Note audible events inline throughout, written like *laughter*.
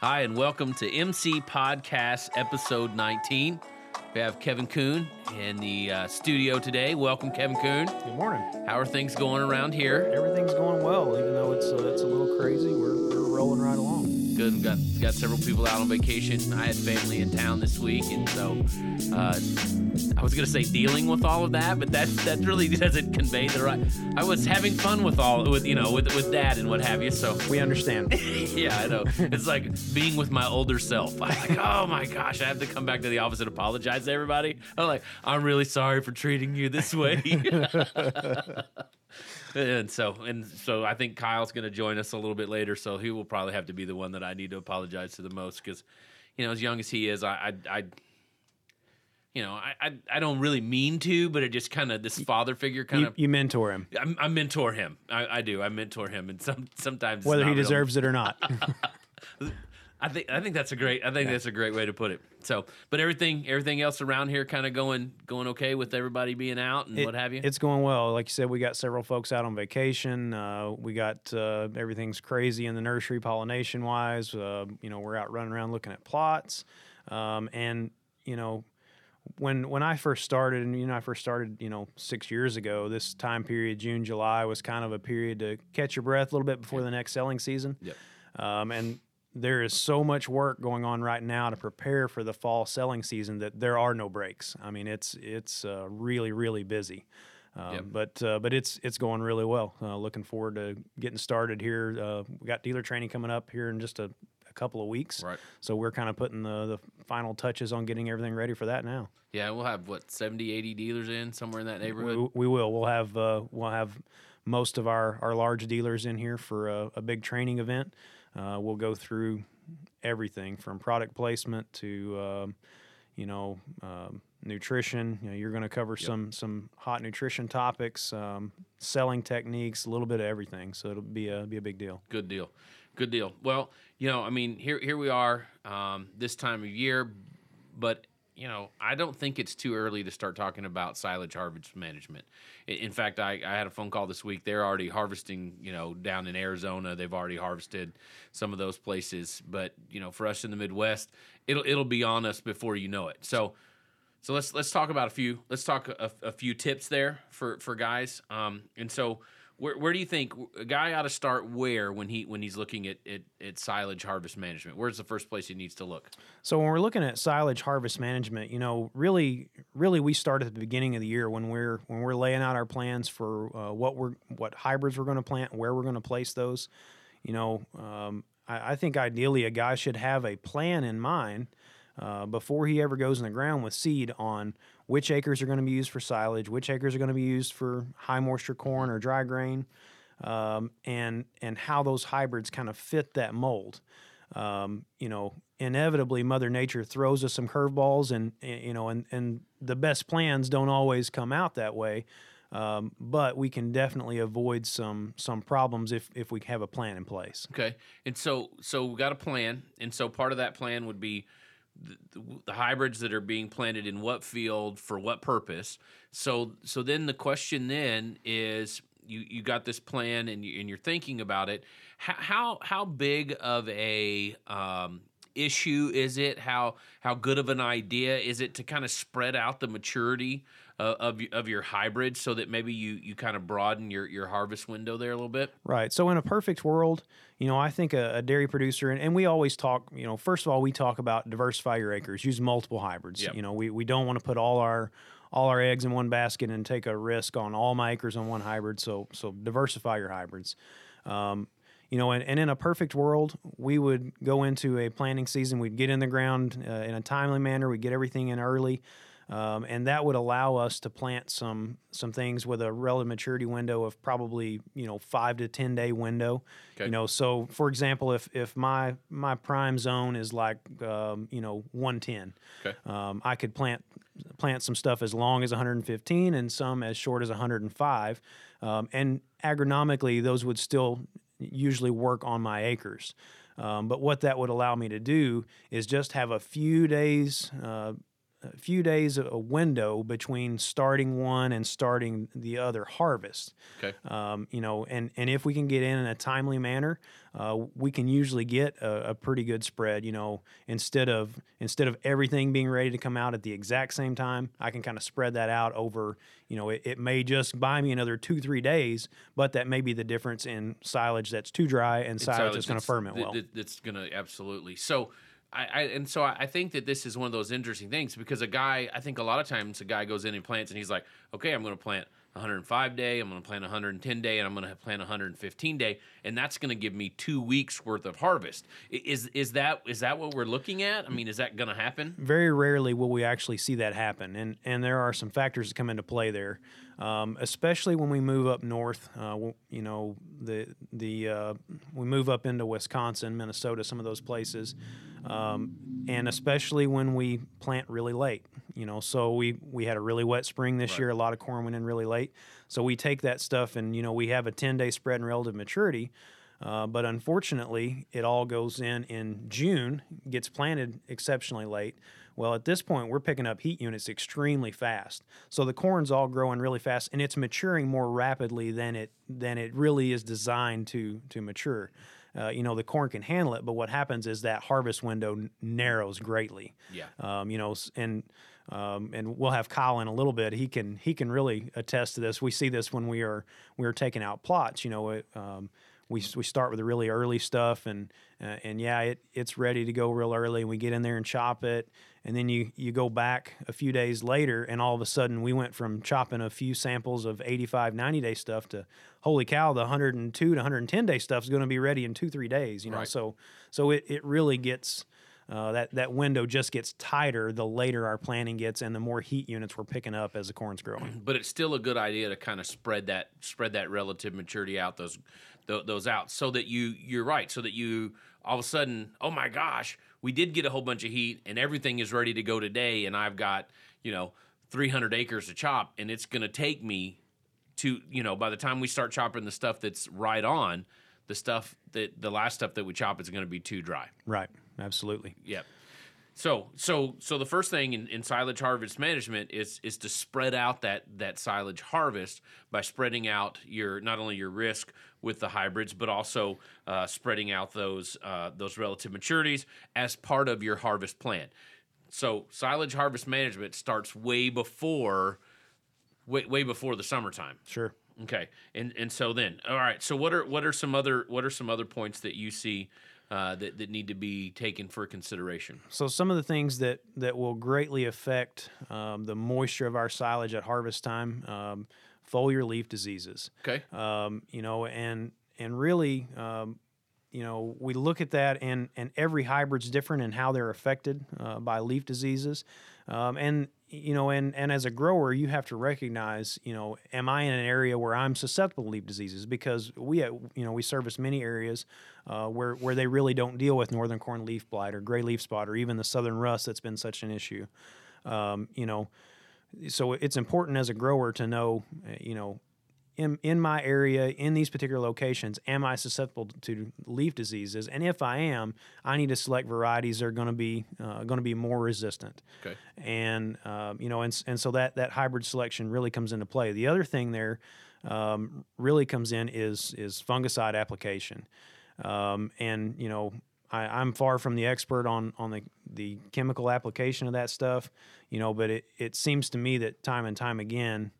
Hi, and welcome to MC Podcast episode 19. We have Kevin Kuhn in the uh, studio today. Welcome, Kevin Kuhn. Good morning. How are things going around here? Everything's going well, even though it's uh, it's a little crazy. We're, we're rolling right along. Good. Got got several people out on vacation. I had family in town this week, and so uh, I was gonna say dealing with all of that, but that that really *laughs* doesn't convey the right. I was having fun with all with you know with with dad and what have you. So We understand. *laughs* yeah, I know. It's like being with my older self. I'm like, oh my gosh, I have to come back to the office and apologize to everybody. I'm like, I'm really sorry for treating you this way. *laughs* and so, and so, I think Kyle's going to join us a little bit later. So he will probably have to be the one that I need to apologize to the most because, you know, as young as he is, I, I, I you know, I, I, I don't really mean to, but it just kind of this father figure kind of. you mentor him, I, I mentor him. I, I do. I mentor him, and some sometimes whether he not real- deserves it or not. *laughs* *laughs* I think I think that's a great I think that's a great way to put it. So, but everything everything else around here kind of going going okay with everybody being out and It- what have you. It's going well. Like you said, we got several folks out on vacation. Uh, we got uh, everything's crazy in the nursery pollination wise. Uh, you know, we're out running around looking at plots, um, and you know. When when I first started, and you know I first started, you know, six years ago. This time period, June, July, was kind of a period to catch your breath a little bit before the next selling season. Yep. Um, and there is so much work going on right now to prepare for the fall selling season that there are no breaks. I mean, it's it's uh, really really busy. Um, Yep. But uh, but it's it's going really well. Uh, looking forward to getting started here. Uh, we got dealer training coming up here in just a, a couple of weeks. Right. So we're kind of putting the, the final touches on getting everything ready for that now. yeah, we'll have what 70, 80 dealers in somewhere in that neighborhood. We, we will. We'll have uh, we'll have most of our, our large dealers in here for a, a big training event. Uh, we'll go through everything from product placement to um, you know um, nutrition. You know, you're going to cover some some hot nutrition topics, um, selling techniques, a little bit of everything. So it'll be a be a big deal. Good deal. Good deal. Well, you know, I mean, here here we are um, this time of year, but you know, I don't think it's too early to start talking about silage harvest management. In fact, I, I had a phone call this week. They're already harvesting, you know, down in Arizona. They've already harvested some of those places. But you know, for us in the Midwest, it'll it'll be on us before you know it. So. So let's let's talk about a few. Let's talk a, a few tips there for for guys. Um, and so where, where do you think a guy ought to start? Where when he when he's looking at, at at silage harvest management? Where's the first place he needs to look? So when we're looking at silage harvest management, you know, really, really, we start at the beginning of the year when we're when we're laying out our plans for uh, what we're what hybrids we're going to plant, where we're going to place those. You know, um, I, I think ideally a guy should have a plan in mind uh, before he ever goes in the ground with seed on which acres are going to be used for silage, which acres are going to be used for high moisture corn or dry grain, um, and and how those hybrids kind of fit that mold um, you know, inevitably Mother Nature throws us some curveballs, and and, you know, and and the best plans don't always come out that way. Um, but we can definitely avoid some some problems if if we have a plan in place. Okay, and so so we got a plan, and so part of that plan would be the, the, hybrids that are being planted in what field for what purpose. So so then the question then is you you got this plan and you, and you're thinking about it. How how, how big of a um, issue is it? How how good of an idea is it to kind of spread out the maturity uh, of of your hybrid so that maybe you you kind of broaden your your harvest window there a little bit? Right. So in a perfect world, you know, I think a, a dairy producer, and, and we always talk, you know, first of all, we talk about diversify your acres, use multiple hybrids. Yep. You know, we, we don't want to put all our all our eggs in one basket and take a risk on all my acres on one hybrid. So so diversify your hybrids. Um, you know, and, and in a perfect world, we would go into a planting season. We'd get in the ground uh, in a timely manner. We'd get everything in early, um, and that would allow us to plant some some things with a relative maturity window of probably you know five to ten day window. Okay. You know, so for example, if if my my prime zone is like um, you know one ten, Okay. um, I could plant plant some stuff as long as 115 and some as short as 105, um, and agronomically those would still usually work on my acres. Um, but what that would allow me to do is just have a few days uh, a few days a window between starting one and starting the other harvest. Okay. Um, you know, and and if we can get in in a timely manner, uh, we can usually get a, a, pretty good spread. You know, instead of instead of everything being ready to come out at the exact same time, I can kind of spread that out over. You know, it, it may just buy me another two three days, but that may be the difference in silage that's too dry and silage, silage that's going to ferment well. That's going to absolutely so. I, I, and so I think that this is one of those interesting things because a guy, I think a lot of times a guy goes in and plants and he's like, okay, I'm going to plant 105 day, I'm going to plant 110 day, and I'm going to plant 115 day, and that's going to give me two weeks worth of harvest. Is is that is that what we're looking at? I mean, is that going to happen? Very rarely will we actually see that happen, and and there are some factors that come into play there, um, especially when we move up north. Uh, you know, the the uh, we move up into Wisconsin, Minnesota, some of those places um, and especially when we plant really late. You know, so we we had a really wet spring this right. year. A lot of corn went in really late, so we take that stuff and you know we have a 10 day spread in relative maturity. Uh, but unfortunately, it all goes in in June, gets planted exceptionally late. Well, at this point, we're picking up heat units extremely fast. So the corn's all growing really fast, and it's maturing more rapidly than it than it really is designed to to mature uh, you know the corn can handle it but what happens is that harvest window n- narrows greatly yeah um, you know and um, and we'll have Kyle in a little bit. He can he can really attest to this. We see this when we are we are taking out plots. You know, it, um, we we start with the really early stuff, and uh, and yeah, it it's ready to go real early. And we get in there and chop it, and then you you go back a few days later and all of a sudden we went from chopping a few samples of 85 90 day stuff to holy cow the 102 to 110 day stuff is going to be ready in two three days you know right. so so it, it really gets uh, that that window just gets tighter the later our planting gets and the more heat units we're picking up as the corn's growing. But it's still a good idea to kind of spread that spread that relative maturity out those those out so that you you're right so that you all of a sudden oh my gosh we did get a whole bunch of heat and everything is ready to go today and I've got, you know, 300 acres to chop and it's going to take me to, you know, by the time we start chopping the stuff that's right on, the stuff that the last stuff that we chop is going to be too dry. Right. Absolutely. Yep. So so so the first thing in, in silage harvest management is is to spread out that that silage harvest by spreading out your not only your risk with the hybrids but also uh, spreading out those uh, those relative maturities as part of your harvest plan. So silage harvest management starts way before way, way before the summertime. Sure. Okay. And and so then all right. So what are what are some other what are some other points that you see uh, that, that need to be taken for consideration? So some of the things that, that will greatly affect um, the moisture of our silage at harvest time, um, foliar leaf diseases. Okay. Um, you know, and and really, um, you know, we look at that, and and every hybrid's different in how they're affected uh, by leaf diseases, um, and you know, and and as a grower, you have to recognize, you know, am I in an area where I'm susceptible to leaf diseases? Because we, you know, we service many areas uh, where where they really don't deal with northern corn leaf blight or gray leaf spot or even the southern rust that's been such an issue. Um, you know, so it's important as a grower to know, you know, in, in my area, in these particular locations, am I susceptible to leaf diseases? And if I am, I need to select varieties that are going to be uh, going to be more resistant. Okay. And um, you know, and and so that that hybrid selection really comes into play. The other thing there um, really comes in is is fungicide application. Um, and you know, I, am far from the expert on on the the chemical application of that stuff. You know, but it it seems to me that time and time again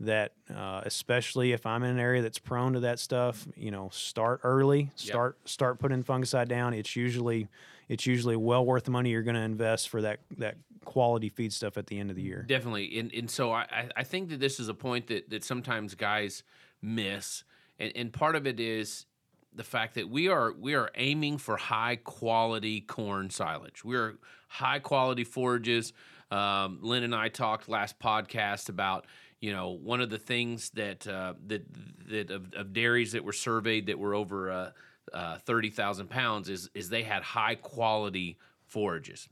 that uh, especially if I'm in an area that's prone to that stuff, you know, start early, start yep. start putting fungicide down. It's usually it's usually well worth the money you're going to invest for that that quality feed stuff at the end of the year. Definitely, and and so I I think that this is a point that that sometimes guys miss, and and part of it is the fact that we are we are aiming for high quality corn silage. We're high quality forages. Um, Lynn and I talked last podcast about you know, one of the things that uh, that that of, of, dairies that were surveyed that were over uh, uh, thirty thousand pounds is is they had high quality forages,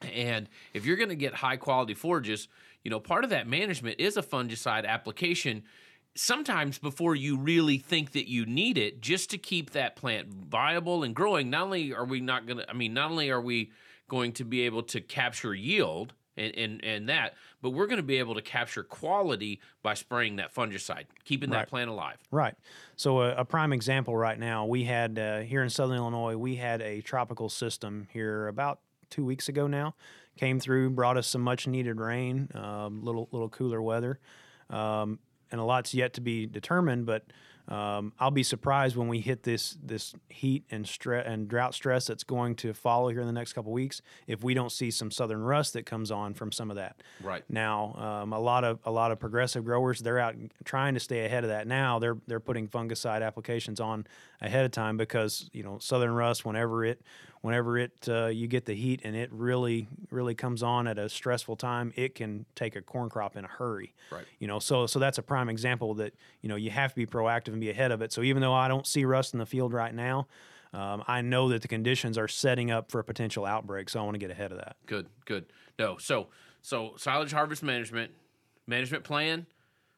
and if you're going to get high quality forages, you know, part of that management is a fungicide application. Sometimes before you really think that you need it, just to keep that plant viable and growing. Not only are we not going to, I mean, not only are we going to be able to capture yield and and, and that, but we're going to be able to capture quality by spraying that fungicide, keeping that plant alive. Right. So a, a prime example right now, we had uh, here in Southern Illinois, we had a tropical system here about two weeks ago now. Came through, brought us some much needed rain, um, little little cooler weather, um, and a lot's yet to be determined. But um, I'll be surprised when we hit this this heat and stress and drought stress that's going to follow here in the next couple weeks if we don't see some southern rust that comes on from some of that. Right. Now, um, a lot of a lot of progressive growers they're out trying to stay ahead of that. Now they're they're putting fungicide applications on ahead of time because you know southern rust whenever it whenever it uh, you get the heat and it really really comes on at a stressful time, it can take a corn crop in a hurry. Right. You know, so so that's a prime example that you know you have to be proactive and be ahead of it. So even though I don't see rust in the field right now. Um, I know that the conditions are setting up for a potential outbreak, so I want to get ahead of that. Good, good. No, so so silage harvest management, management plan,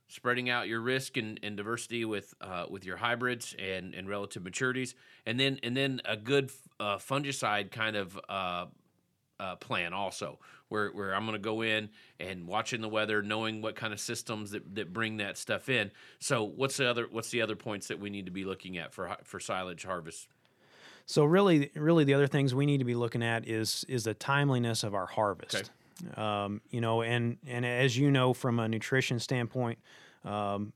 spreading out your risk and, and diversity with uh, with your hybrids and, and relative maturities, and then and then a good uh, fungicide kind of uh, uh, plan also, where where I'm going to go in and watching the weather, knowing what kind of systems that, that bring that stuff in. So what's the other what's the other points that we need to be looking at for for silage harvest? So really, really, the other things we need to be looking at is is the timeliness of our harvest. Um, you know, and and as you know, from a nutrition standpoint, um,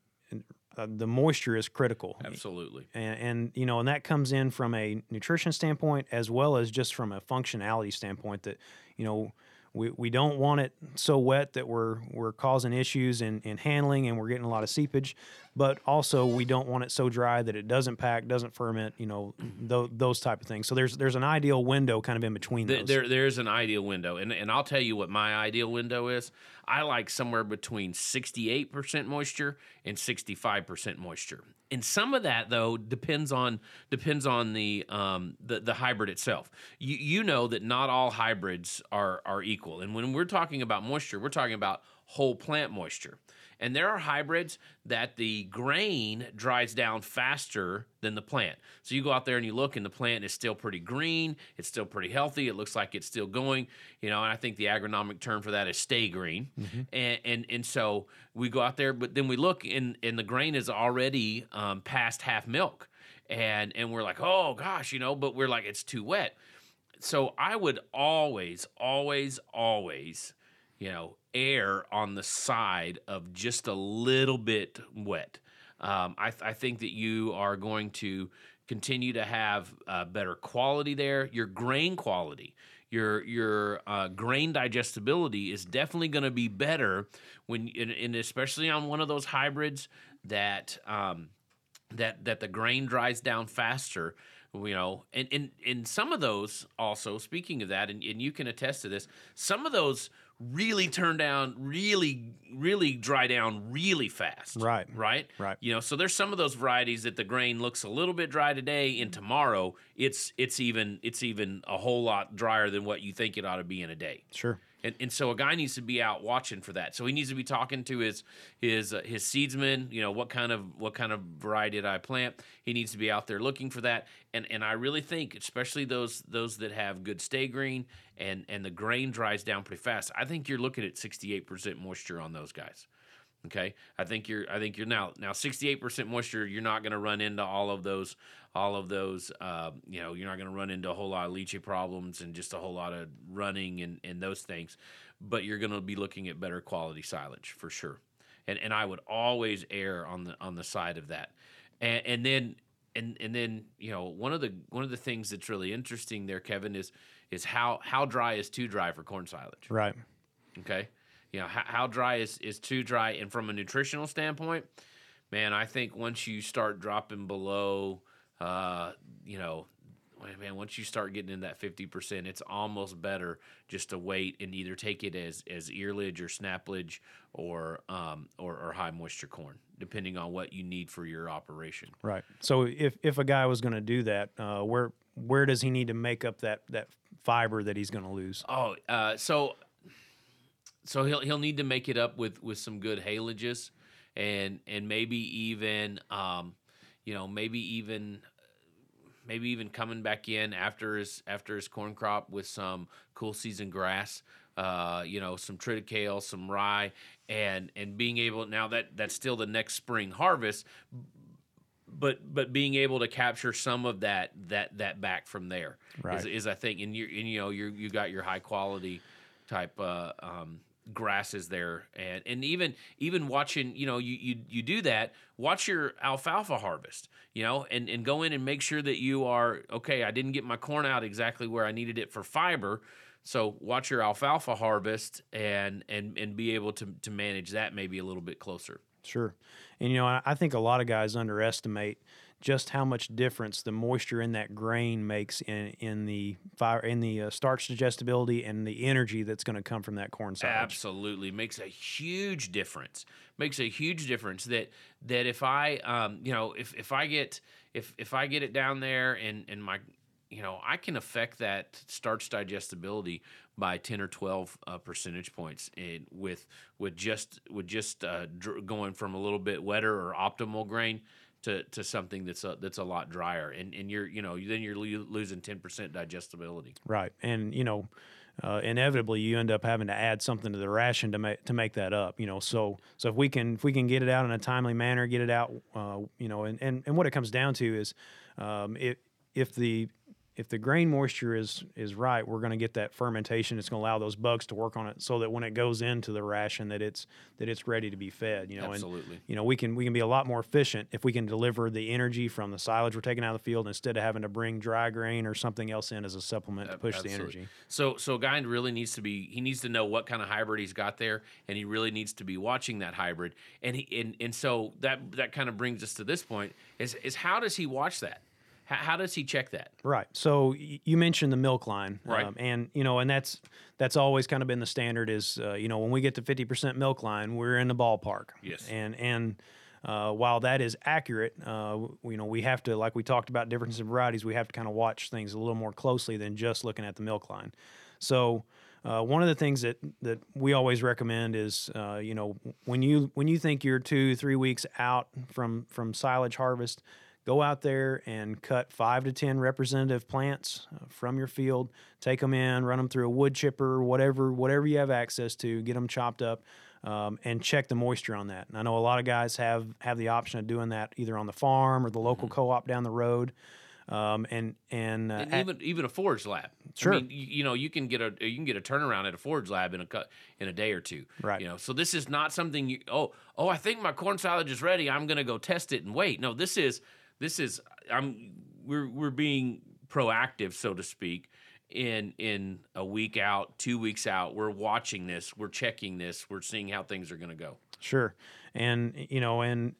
uh, the moisture is critical. Absolutely. And, and you know, and that comes in from a nutrition standpoint as well as just from a functionality standpoint. That you know, we, we don't want it so wet that we're we're causing issues in, in handling and we're getting a lot of seepage, but also we don't want it so dry that it doesn't pack, doesn't ferment. You know, th- those type of things. So there's there's an ideal window kind of in between Th- those. There, there's an ideal window, and and I'll tell you what my ideal window is. I like somewhere between 68% moisture and 65% moisture. And some of that though depends on depends on the um, the the hybrid itself. You you know that not all hybrids are are equal, and when we're talking about moisture, we're talking about whole plant moisture. And there are hybrids that the grain dries down faster than the plant. So you go out there and you look, and the plant is still pretty green. It's still pretty healthy. It looks like it's still going. You know, and I think the agronomic term for that is stay green. And, and and so we go out there, but then we look, and and the grain is already um, past half milk, and and we're like, oh gosh, you know, but we're like, it's too wet. So I would always, always, always you know, err on the side of just a little bit wet. Um, I, I think that you are going to continue to have uh, better quality there. Your grain quality, your your uh, grain digestibility is definitely going to be better when, and, especially on one of those hybrids that um, that that the grain dries down faster you know and and some of those also speaking of that and, and you can attest to this some of those really turn down really really dry down really fast Right. right Right. you know so there's some of those varieties that the grain looks a little bit dry today and tomorrow it's it's even it's even a whole lot drier than what you think it ought to be in a day sure. And, and so a guy needs to be out watching for that. So he needs to be talking to his his uh, his seedsman. You know what kind of what kind of variety did I plant? He needs to be out there looking for that. And and I really think, especially those those that have good stay green and and the grain dries down pretty fast. I think you're looking at 68% moisture on those guys. Okay, I think you're. I think you're now. Now, 68% moisture. You're not going to run into all of those. All of those. Uh, you know, you're not going to run into a whole lot of leachy problems and just a whole lot of running and and those things. But you're going to be looking at better quality silage for sure. And and I would always err on the on the side of that. And and then and and then you know one of the one of the things that's really interesting there, Kevin, is is how how dry is too dry for corn silage. Right. Okay. You know, how, how dry is, is too dry? And from a nutritional standpoint, man, I think once you start dropping below, uh, you know, man, once you start getting in that 50%, it's almost better just to wait and either take it as, as earlage or snaplage or, um, or, or high moisture corn, depending on what you need for your operation. Right. So if if a guy was going to do that, uh, where where does he need to make up that that fiber that he's going to lose? Oh, uh, so so he'll he'll need to make it up with with some good haylages, and and maybe even um, you know maybe even maybe even coming back in after his after his corn crop with some cool season grass. Uh, you know, some triticale, some rye, and and being able now that that's still the next spring harvest, but but being able to capture some of that that that back from there is, Right. is I think, and you and you know you you got your high quality type uh, um, grasses there, and and even even watching you know you you you do that. Watch your alfalfa harvest, you know, and and go in and make sure that you are okay. I didn't get my corn out exactly where I needed it for fiber. So watch your alfalfa harvest and and and be able to to manage that maybe a little bit closer. Sure. And, you know, I think a lot of guys underestimate just how much difference the moisture in that grain makes in, in the fire in the uh, starch digestibility and the energy that's going to come from that corn silage. Absolutely, makes a huge difference. Makes a huge difference that that if I, um, you know, if if I get if if I get it down there and and my, you know, I can affect that starch digestibility by ten or twelve uh, percentage points in, with with just with just uh, dr- going from a little bit wetter or optimal grain. To, to something that's a, that's a lot drier and, and you're you know then you're lo- losing 10% digestibility Right. And, you know, uh, inevitably you end up having to add something to the ration to make to make that up. You know, so so if we can if we can get it out in a timely manner, get it out, uh, you know, and, and and what it comes down to is, um, if if the if the grain moisture is is right, we're going to get that fermentation. It's going to allow those bugs to work on it, so that when it goes into the ration, that it's that it's ready to be fed. You know, Absolutely. and you know we can we can be a lot more efficient if we can deliver the energy from the silage we're taking out of the field instead of having to bring dry grain or something else in as a supplement to push the energy. So so a guy really needs to be he needs to know what kind of hybrid he's got there, and he really needs to be watching that hybrid. And he and, and so that that kind of brings us to this point is is how does he watch that? How, does he check that? Right. So y- you mentioned the milk line, Right. Um, and you know, and that's that's always kind of been the standard. Is uh, you know, when we get to fifty percent milk line, we're in the ballpark. Yes. And and uh, while that is accurate, uh, you know, we have to, like we talked about differences in varieties, we have to kind of watch things a little more closely than just looking at the milk line. So. Uh, one of the things that, that we always recommend is, uh, you know, when you when you think you're two three weeks out from from silage harvest, go out there and cut five to ten representative plants uh, from your field take them in run them through a wood chipper whatever whatever you have access to get them chopped up um, and check the moisture on that and i know a lot of guys have have the option of doing that either on the farm or the local co-op down the road um, and and, uh, And at- even even a forage lab. Sure. I mean, you, you know, you can get a you can get a turnaround at a forage lab in a cut in a day or two. Right. You know, so this is not something you oh oh I think my corn silage is ready. I'm gonna go test it and wait. No, this is this is I'm we're we're being proactive, so to speak. In in a week out, two weeks out, we're watching this, we're checking this, we're seeing how things are going to go. Sure. And you know, and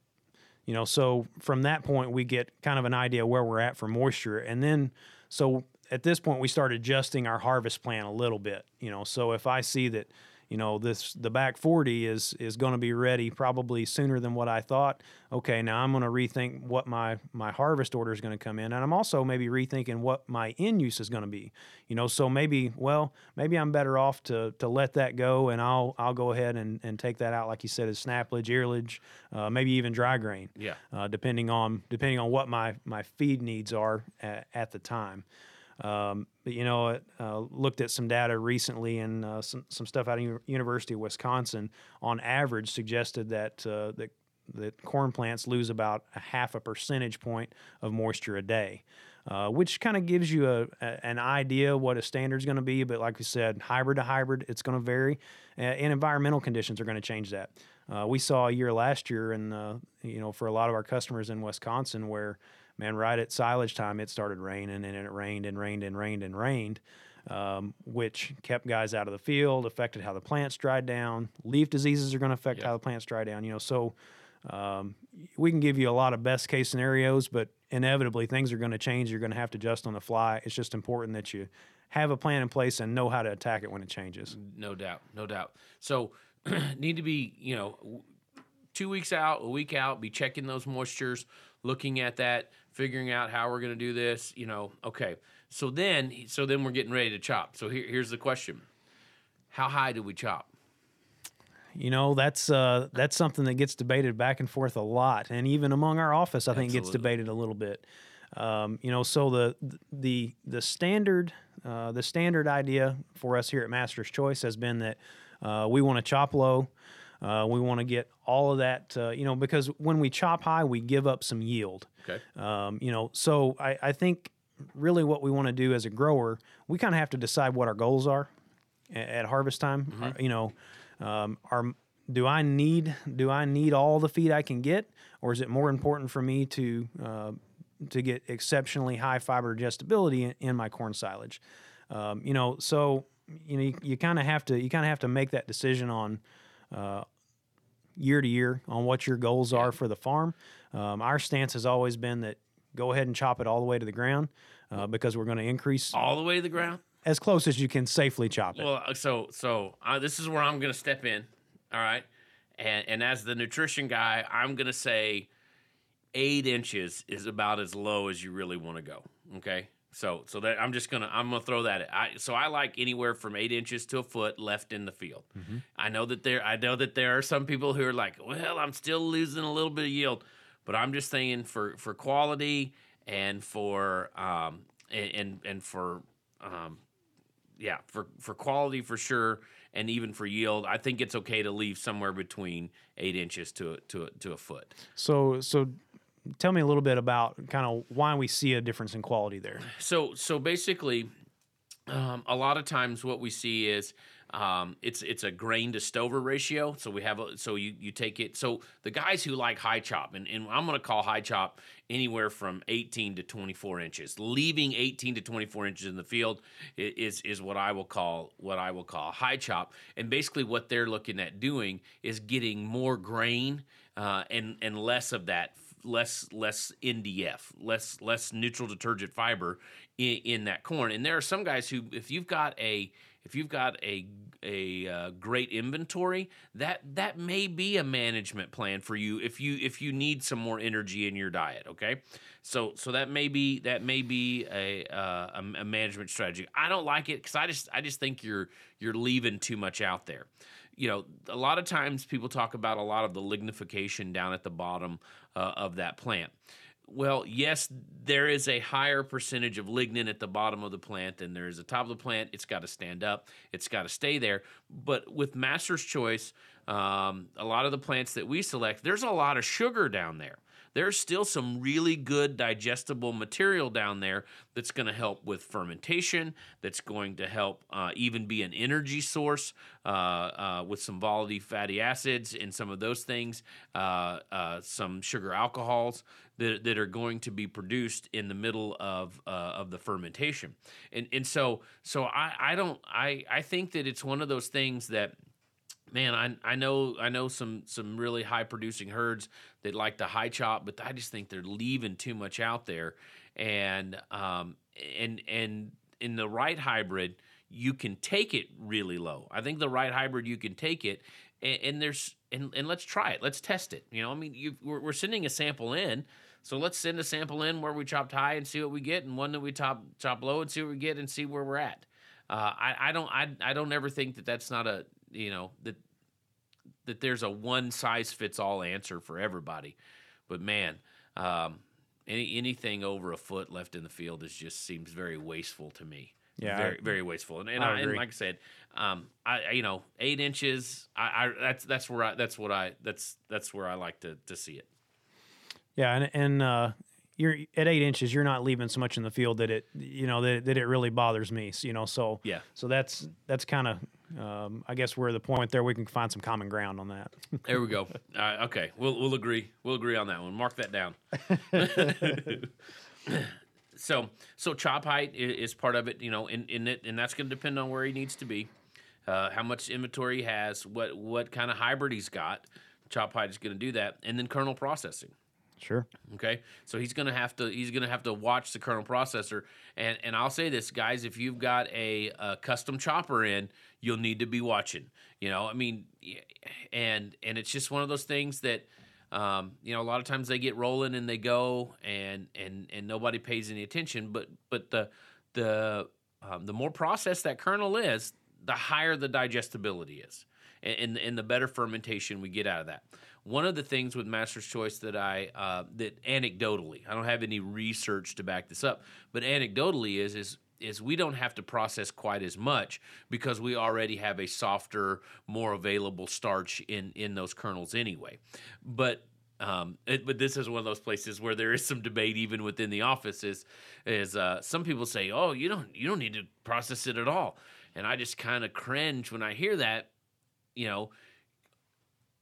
you know, so from that point we get kind of an idea where we're at for moisture. And then so at this point we start adjusting our harvest plan a little bit. You know, so if I see that, you know, this the back 40 is is going to be ready probably sooner than what I thought. Okay, now I'm going to rethink what my my harvest order is going to come in, and I'm also maybe rethinking what my end use is going to be. You know, so maybe well maybe I'm better off to to let that go, and I'll I'll go ahead and, and take that out like you said as snaplage, earlage, uh, maybe even dry grain. Yeah. Uh, depending on depending on what my my feed needs are at, at the time. Um, but you know, uh, looked at some data recently and uh, some some stuff out of U- University of Wisconsin. On average, suggested that uh, that that corn plants lose about a half a percentage point of moisture a day, uh, which kind of gives you a, a an idea what a standard is going to be. But like we said, hybrid to hybrid, it's going to vary, and environmental conditions are going to change that. Uh, we saw a year last year, and uh, you know, for a lot of our customers in Wisconsin, where man, right at silage time, it started raining, and it rained and rained and rained and rained, um, which kept guys out of the field, affected how the plants dried down. Leaf diseases are going to affect how the plants dry down. You know, so um, we can give you a lot of best case scenarios, but inevitably things are going to change. You're going to have to adjust on the fly. It's just important that you have a plan in place and know how to attack it when it changes. No doubt, no doubt. So *clears throat* need to be, you know, two weeks out, a week out, be checking those moistures, looking at that, figuring out how we're going to do this. You know, okay. So then, so then we're getting ready to chop. So here, here's the question: How high do we chop? You know, that's uh, that's something that gets debated back and forth a lot, and even among our office, I think gets debated a little bit. Um, you know, so the the the standard uh, the standard idea for us here at Master's Choice has been that uh, we want to chop low. Uh, we want to get all of that, uh, you know, because when we chop high, we give up some yield. Okay. Um, you know, so I, I think really what we want to do as a grower, we kind of have to decide what our goals are at, at harvest time. Uh, You know, um, are do I need do I need all the feed I can get, or is it more important for me to uh, to get exceptionally high fiber digestibility in, in my corn silage? Um, you know, so you know you, you kind of have to you kind of have to make that decision on uh, year to year on what your goals are for the farm. Um, our stance has always been that go ahead and chop it all the way to the ground uh, because we're going to increase All the way to the ground. as close as you can safely chop it. Well, uh, so so uh, this is where I'm going to step in. All right, and and as the nutrition guy, I'm going to say eight inches is about as low as you really want to go. Okay, so so that I'm just gonna I'm gonna throw that. I so I like anywhere from eight inches to a foot left in the field. I know that there I know that there are some people who are like, well, I'm still losing a little bit of yield, but I'm just saying for for quality and for um and and, and for um yeah, for for quality for sure, and even for yield, I think it's okay to leave somewhere between eight inches to a, to a, to a foot. So, so tell me a little bit about kind of why we see a difference in quality there. So so basically, um, a lot of times what we see is um, it's it's a grain to stover ratio. So we have a, so you you take it. So the guys who like high chop, and, and I'm going to call high chop anywhere from 18 to 24 inches. Leaving 18 to 24 inches in the field is is what I will call what I will call high chop. And basically, what they're looking at doing is getting more grain uh, and and less of that less less NDF, less less neutral detergent fiber in, in that corn. And there are some guys who, if you've got a if you've got a a uh, great inventory, that that may be a management plan for you if you if you need some more energy in your diet. Okay, so so that may be that may be a uh, a, a management strategy. I don't like it because I just I just think you're you're leaving too much out there you know, a lot of times people talk about a lot of the lignification down at the bottom uh, of that plant. Well, yes, there is a higher percentage of lignin at the bottom of the plant than there is at the top of the plant. It's got to stand up, it's got to stay there. But with Master's Choice, um, a lot of the plants that we select, there's a lot of sugar down there there's still some really good digestible material down there that's going to help with fermentation, that's going to help uh, even be an energy source uh, uh, with some volatile fatty acids and some of those things, uh, uh, some sugar alcohols that, that are going to be produced in the middle of uh, of the fermentation. And and so so I, I don't I, I think that it's one of those things that man, I I know I know some some really high producing herds that like to high chop, but I just think they're leaving too much out there, and um and and in the right hybrid, you can take it really low. I think the right hybrid you can take it, and, and there's and and let's try it. Let's test it. You know, I mean, we're, we're sending a sample in. So let's send a sample in where we chopped high and see what we get, and one that we top chop low and see what we get, and see where we're at. Uh, I, I don't I, I don't ever think that that's not a you know that that there's a one size fits all answer for everybody, but man, um, any anything over a foot left in the field is just seems very wasteful to me. Yeah, I- very very wasteful. And and, I I and like I said, um, I you know eight inches. I, I that's that's where I that's what I that's that's where I like to to see it. Yeah, and and uh, you're at eight inches. You're not leaving so much in the field that it you know that, that it really bothers me. So, you know, so Yeah. So that's that's kind of um, I guess we're the point there. We can find some common ground on that. *laughs* There we go. Okay, we'll we'll agree. We'll agree on that one. Mark that down. *laughs* so so chop height is part of it, you know, and and, it, and that's going to depend on where he needs to be, uh, how much inventory he has, what what kind of hybrid he's got. Chop height is going to do that, and then kernel processing. Sure. Okay, so he's gonna have to he's gonna have to watch the kernel processor, and and I'll say this, guys, if you've got a, a custom chopper in, you'll need to be watching. You know, I mean, and and it's just one of those things that. Um, you know, a lot of times they get rolling and they go, and and and nobody pays any attention. But but the the um, the more processed that kernel is, the higher the digestibility is. and and the better fermentation we get out of that. One of the things with Master's Choice that I uh, that anecdotally, I don't have any research to back this up, but anecdotally is is is we don't have to process quite as much because we already have a softer, more available starch in in those kernels anyway. But um, it, but this is one of those places where there is some debate even within the office. Is is uh, some people say, "Oh, you don't you don't need to process it at all," and I just kind of cringe when I hear that. You know,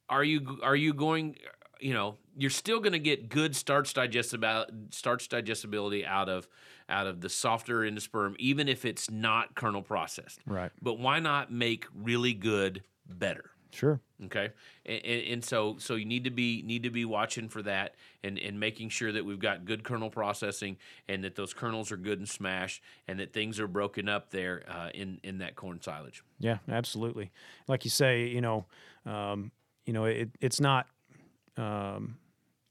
are you are you going? You know, you're still going to get good starch digestibility starch digestibility out of out of the softer endosperm, even if it's not kernel processed. Right. But why not make really good better? Sure. Okay, and, and, so so you need to be need to be watching for that and and making sure that we've got good kernel processing and that those kernels are good and smashed and that things are broken up there uh, in in that corn silage. Yeah, absolutely. Like you say, you know, um, you know, it, it's not. Um,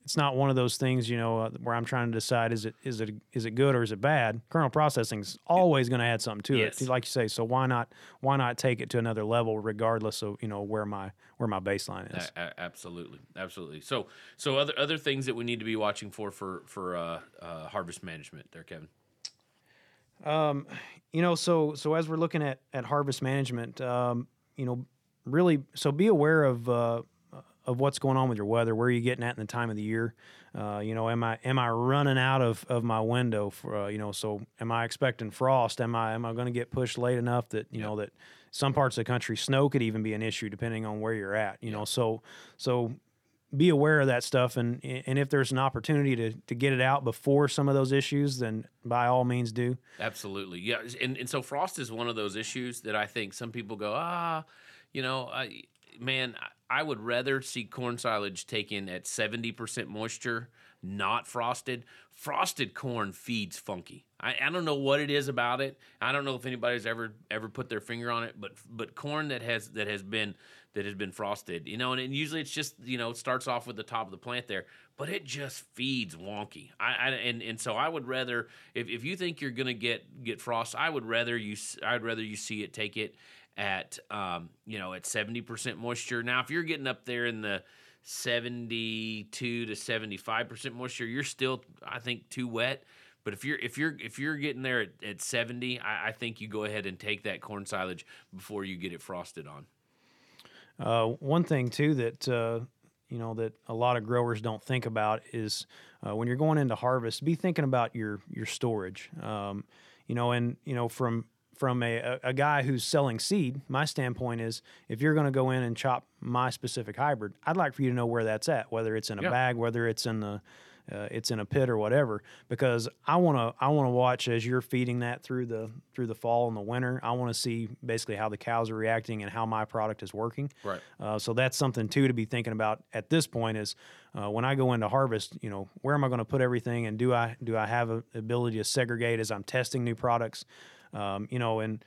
it's not one of those things, you know, uh, where I'm trying to decide is it is it is it good or is it bad. Kernel processing is always going to add something to Yes. it, like you say. So why not why not take it to another level, regardless of you know where my where my baseline is. A- absolutely, absolutely. So so other other things that we need to be watching for for for uh, uh, harvest management there, Kevin. Um, you know so so as we're looking at at harvest management um, you know really so be aware of uh, of what's going on with your weather where are you getting at in the time of the year. Uh, you know am i am i running out of of my window for uh, you know so am i expecting frost? Am i am i going to get pushed late enough that you know that some parts of the country snow could even be an issue depending on where you're at you know? So so be aware of that stuff and and if there's an opportunity to to get it out before some of those issues then by all means do. Absolutely, yeah. And and so frost is one of those issues that I think some people go, ah, you know, I, man, I would rather see corn silage taken at seventy percent moisture, not frosted. Frosted corn feeds funky. I, I don't know what it is about it. I don't know if anybody's ever ever put their finger on it, but but corn that has that has been that has been frosted, you know, and, and usually it's just you know it starts off with the top of the plant there, but it just feeds wonky. I, I and and so I would rather if, if you think you're gonna get get frost, I would rather you I'd rather you see it take it at um, you know at seventy percent moisture. Now if you're getting up there in the 72 to 75 percent moisture, you're still I think too wet. But if you're if you're if you're getting there at, at 70, I, I think you go ahead and take that corn silage before you get it frosted on. Uh, one thing too that uh, you know that a lot of growers don't think about is uh, when you're going into harvest, be thinking about your your storage. Um, you know, and you know from from a, a, guy who's selling seed, my standpoint is if you're going to go in and chop my specific hybrid, I'd like for you to know where that's at, whether it's in a Yeah. bag, whether it's in the uh, it's in a pit or whatever because I want to I want to watch as you're feeding that through the through the fall and the winter. I want to see basically how the cows are reacting and how my product is working. Right. Uh, so that's something too to be thinking about at this point is uh, when I go into harvest, you know, where am I going to put everything and do I do I have a ability to segregate as I'm testing new products? Um, you know, and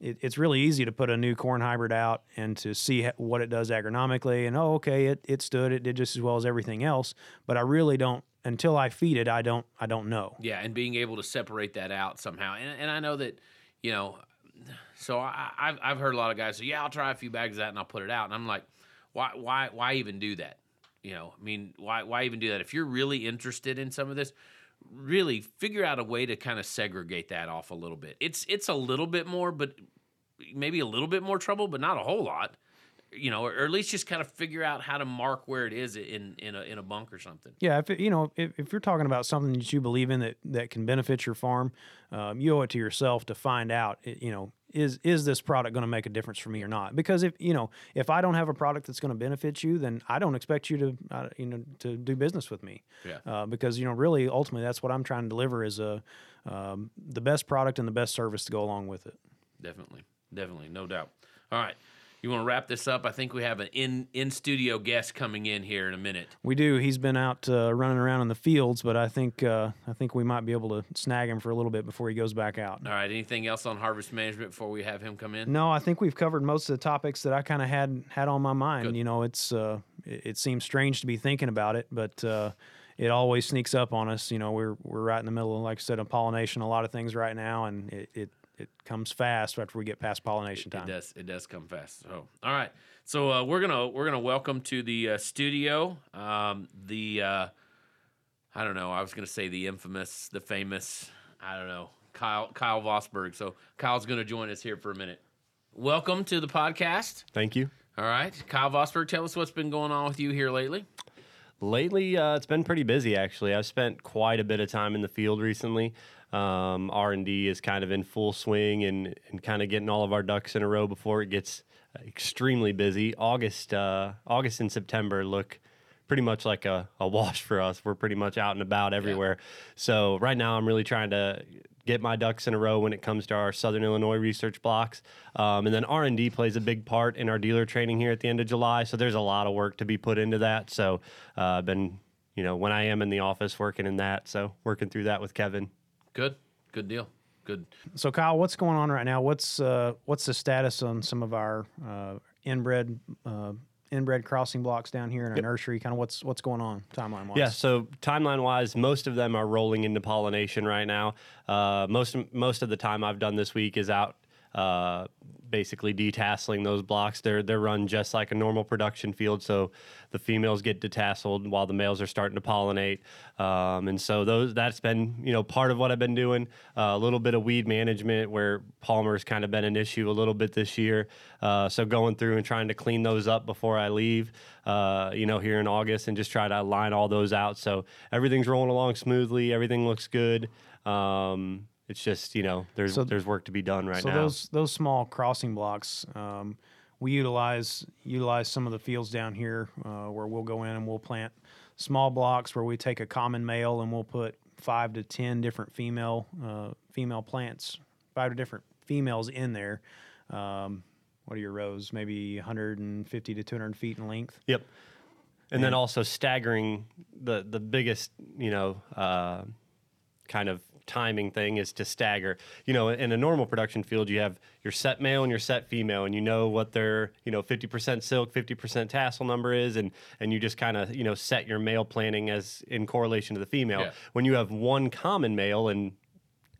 it, it's really easy to put a new corn hybrid out and to see what it does agronomically and oh okay it, it stood it did just as well as everything else but i really don't until i feed it i don't i don't know Yeah, and being able to separate that out somehow. And, and I know that, you know, so I, I've, I've heard a lot of guys say, yeah, I'll try a few bags of that and I'll put it out. And I'm like, why, why, why even do that? You know, I mean, why, why even do that? If you're really interested in some of this, really figure out a way to kind of segregate that off a little bit. It's, it's a little bit more, but maybe a little bit more trouble, but not a whole lot. You know, or, or at least just kind of figure out how to mark where it is in in a in a bunk or something. Yeah, if it, you know, if, if you're talking about something that you believe in that that can benefit your farm, um, you owe it to yourself to find out. You know, is is this product going to make a difference for me or not? Because if you know, if I don't have a product that's going to benefit you, then I don't expect you to, uh, you know, to do business with me. Yeah. Uh, because you know, really, ultimately, that's what I'm trying to deliver is a um, the best product and the best service to go along with it. Definitely, definitely, no doubt. All right, you want to wrap this up? I think we have an in in studio guest coming in here in a minute. We do. He's been out uh, running around in the fields, but I think uh, I think we might be able to snag him for a little bit before he goes back out. All right, anything else on harvest management before we have him come in? No, I think we've covered most of the topics that I kind of had had on my mind. Good. You know, it's uh, it, it seems strange to be thinking about it, but uh, it always sneaks up on us. You know, we're we're right in the middle, of, like I said, of pollination, a lot of things right now, and it, it it comes fast after we get past pollination time. It time. does. It does come fast. So, all right. So uh, we're gonna we're gonna welcome to the uh, studio um, the uh, I don't know. I was gonna say the infamous, the famous. I don't know. Kyle Kyle Vosberg. So Kyle's gonna join us here for a minute. Welcome to the podcast. Thank you. All right, Kyle Vosberg. Tell us what's been going on with you here lately. Lately, uh, it's been pretty busy. Actually, I've spent quite a bit of time in the field recently. Um, R and D is kind of in full swing and and kind of getting all of our ducks in a row before it gets extremely busy. August, uh, August and September look pretty much like a, a wash for us. We're pretty much out and about everywhere. So right now, I'm really trying to get my ducks in a row when it comes to our Southern Illinois research blocks. Um, and then R and D plays a big part in our dealer training here at the end of July. So there's a lot of work to be put into that. So uh, I've been, you know, when I am in the office working in that, so working through that with Kevin. Good. Good deal. Good. So Kyle, what's going on right now? What's uh, what's the status on some of our uh, inbred uh, inbred crossing blocks down here in our nursery? Kind of what's what's going on timeline wise? Yeah, so timeline wise, most of them are rolling into pollination right now. Uh, most most of the time I've done this week is out uh, basically detasseling those blocks. They're they're run just like a normal production field, so the females get detasseled while the males are starting to pollinate. Um, and so those that's been you know part of what I've been doing. Uh, a little bit of weed management where Palmer's kind of been an issue a little bit this year. Uh, so going through and trying to clean those up before I leave. Uh, you know here in August and just try to line all those out. So everything's rolling along smoothly. Everything looks good. Um, it's just you know there's So- there's work to be done right so now. So those those small crossing blocks, um, we utilize utilize some of the fields down here uh, where we'll go in and we'll plant small blocks where we take a common male and we'll put five to ten different female uh, female plants, five to different females in there. Um, what are your rows? Maybe 150 to 200 feet in length. Yep. And then also staggering the the biggest, you know, uh, kind of timing thing is to stagger. You know, in a normal production field, you have your set male and your set female, and you know what their, you know, 50% silk, 50% tassel number is, and and you just kind of, you know, set your male planning as in correlation to the female. Yeah. When you have one common male and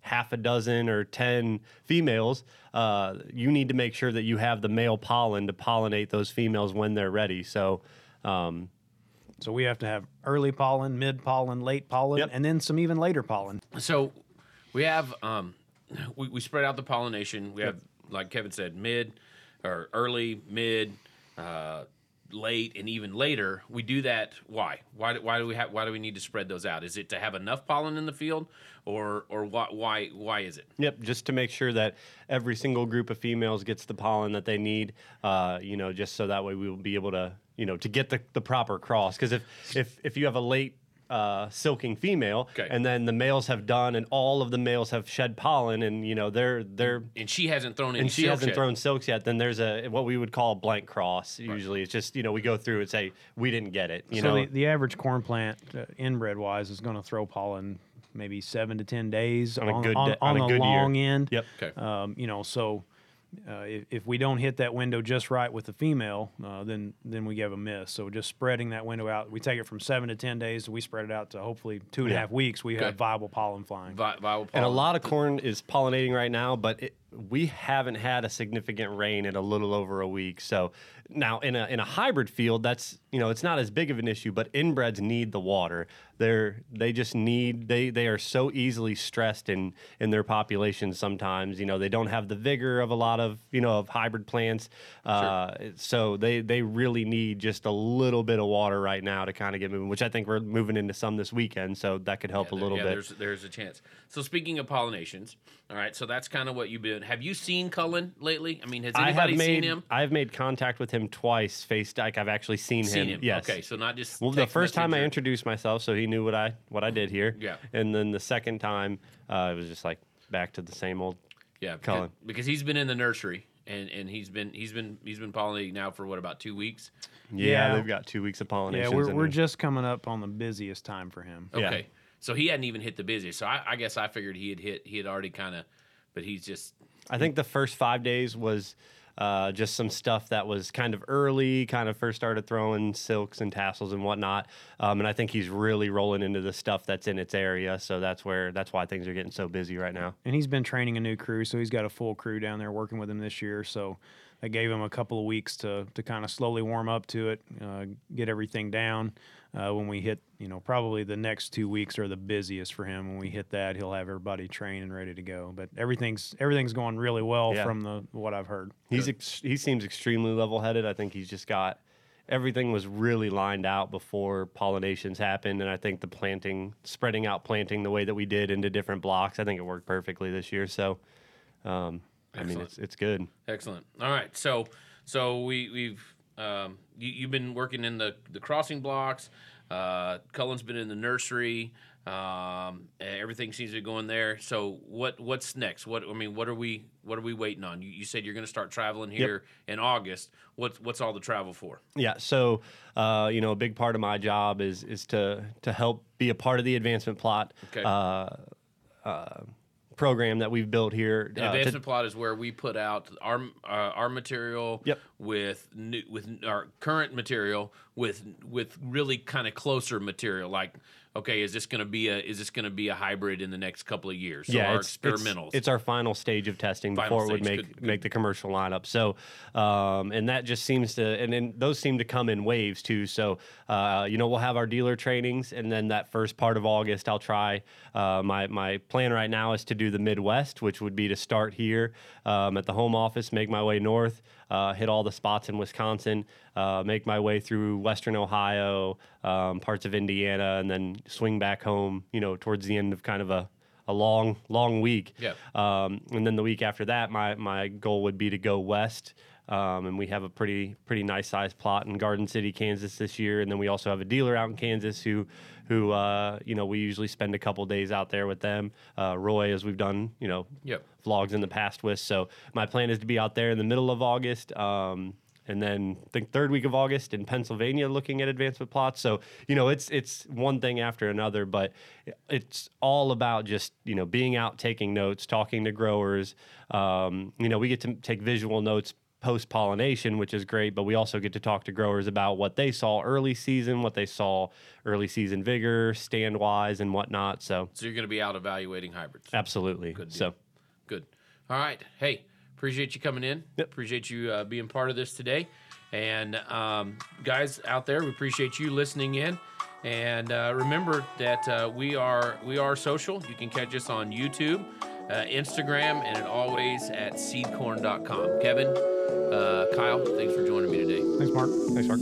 half a dozen or 10 females, uh, you need to make sure that you have the male pollen to pollinate those females when they're ready. So, um, So we have to have early pollen, mid pollen, late pollen, Yep. and then some even later pollen. So we have um, we, we spread out the pollination. We have like Kevin said, mid or early, mid, uh, late, and even later. We do that. Why? Why? do- Why do we have? Why do we need to spread those out? Is it to have enough pollen in the field, or or why? Why? Why is it? Yep, just to make sure that every single group of females gets the pollen that they need. Uh, you know, just so that way we will be able to, you know, to get the, the proper cross. Because if if if you have a late uh, silking female, Okay. and then the males have done, and all of the males have shed pollen, and you know they're they're And she hasn't thrown any. and she silk hasn't yet. thrown silks yet, then there's a what we would call a blank cross. Usually, it's just you know we go through and say we didn't get it. You so know, the, the average corn plant, uh, inbred wise, is going to throw pollen maybe seven to ten days On a good on, da- on a the good year. long end. Yep. Okay. Um, you know, so uh, if, if we don't hit that window just right with the female, uh, then then we give a miss. So just spreading that window out, we take it from seven to ten days, we spread it out to hopefully two and a half weeks. We Okay. have viable pollen flying. Vi- viable and a lot of corn is pollinating right now, but it, we haven't had a significant rain in a little over a week. So now in a in a hybrid field, that's you know it's not as big of an issue, but inbreds need the water. They're they just need they they are so easily stressed in in their populations. Sometimes you know they don't have the vigor of a lot of you know of hybrid plants. Uh, So they they really need just a little bit of water right now to kind of get moving. Which I think we're moving into some this weekend, so that could help Yeah, a little yeah, bit. There's there's a chance. So speaking of pollinations, all right. So that's kind of what you've been. Have you seen Cullen lately? I mean, has I anybody have made seen him? I've made contact with him twice. Face like I've actually seen, Seen him. him. Yes. Okay. So not just. Well, the first time I introduced myself, so he knew what I what I did here. Yeah. And then the second time, uh, it was just like back to the same old. Yeah, because, Cullen. because he's been in the nursery and, and he's been he's been he's been pollinating now for what about two weeks? Yeah, Yeah. they've got two weeks of pollination. yeah, we're, we're just coming up on the busiest time for him. Yeah. Okay, so he hadn't even hit the busiest. So I, I guess I figured he had hit he had already kind of, but he's just I think the first five days was uh, just some stuff that was kind of early, kind of first started throwing silks and tassels and whatnot. Um, and I think he's really rolling into the stuff that's in its area. So that's where that's why things are getting so busy right now. And he's been training a new crew, so he's got a full crew down there working with him this year. So that gave him a couple of weeks to to kind of slowly warm up to it, uh, get everything down. Uh, when we hit, you know, probably the next two weeks are the busiest for him. When we hit that, he'll have everybody trained and ready to go. But everything's everything's going really well Yeah. from the what I've heard. He's ex- he seems extremely level headed. I think he's just got everything was really lined out before pollinations happened, and I think the planting, spreading out planting the way that we did into different blocks, I think it worked perfectly this year. So, um, I mean, it's it's good. Excellent. All right. So so we we've um, you, you've been working in the the crossing blocks. Uh, Cullen's been in the nursery. Um, everything seems to be going there. So what what's next? What I mean, what are we what are we waiting on? You, you said you're going to start traveling here in August. What's what's all the travel for? Yeah. So, uh, you know, a big part of my job is is to to help be a part of the advancement plot. Okay. Uh, uh, program that we've built here The uh, to- plot is where we put out our uh, our material Yep. with new, with our current material with with really kind of closer material. Like, okay, is this going to be a is this going to be a hybrid in the next couple of years? So yeah, our it's, it's- experimentals. It's, our final stage of testing Final before it would make good- make the commercial lineup. So, um, and that just seems to, and then those seem to come in waves too. So, uh, you know, we'll have our dealer trainings, and then that first part of August, I'll try. Uh, my my plan right now is to do the Midwest, which would be to start here um, at the home office, make my way north, uh, hit all the spots in Wisconsin, uh, make my way through Western Ohio, um, parts of Indiana, and then swing back home. You know, towards the end of kind of a a long, long week. Yeah. Um, and then the week after that, my my goal would be to go west. Um, and we have a pretty pretty nice sized plot in Garden City, Kansas this year. And then we also have a dealer out in Kansas who who uh, you know we usually spend a couple days out there with them. Uh, Roy, as we've done you know Yep. vlogs in the past with. So my plan is to be out there in the middle of August. Um, and then I think third week of August in Pennsylvania looking at advancement plots. So, you know, it's it's one thing after another, but it's all about just, you know, being out taking notes, talking to growers. Um, you know, we get to take visual notes post pollination, which is great, but we also get to talk to growers about what they saw early season, what they saw early season vigor, stand wise, and whatnot. So, so you're going to be out evaluating hybrids. absolutely. Good deal. So, Good. All right. Hey, appreciate you coming in. Yep. Appreciate you uh, being part of this today. And um, guys out there, we appreciate you listening in. And uh, remember that uh, we are we are social. You can catch us on YouTube, uh, Instagram, and always at seedcorn.com. Kevin, uh, Kyle, thanks for joining me today. Thanks, Mark. Thanks, Mark.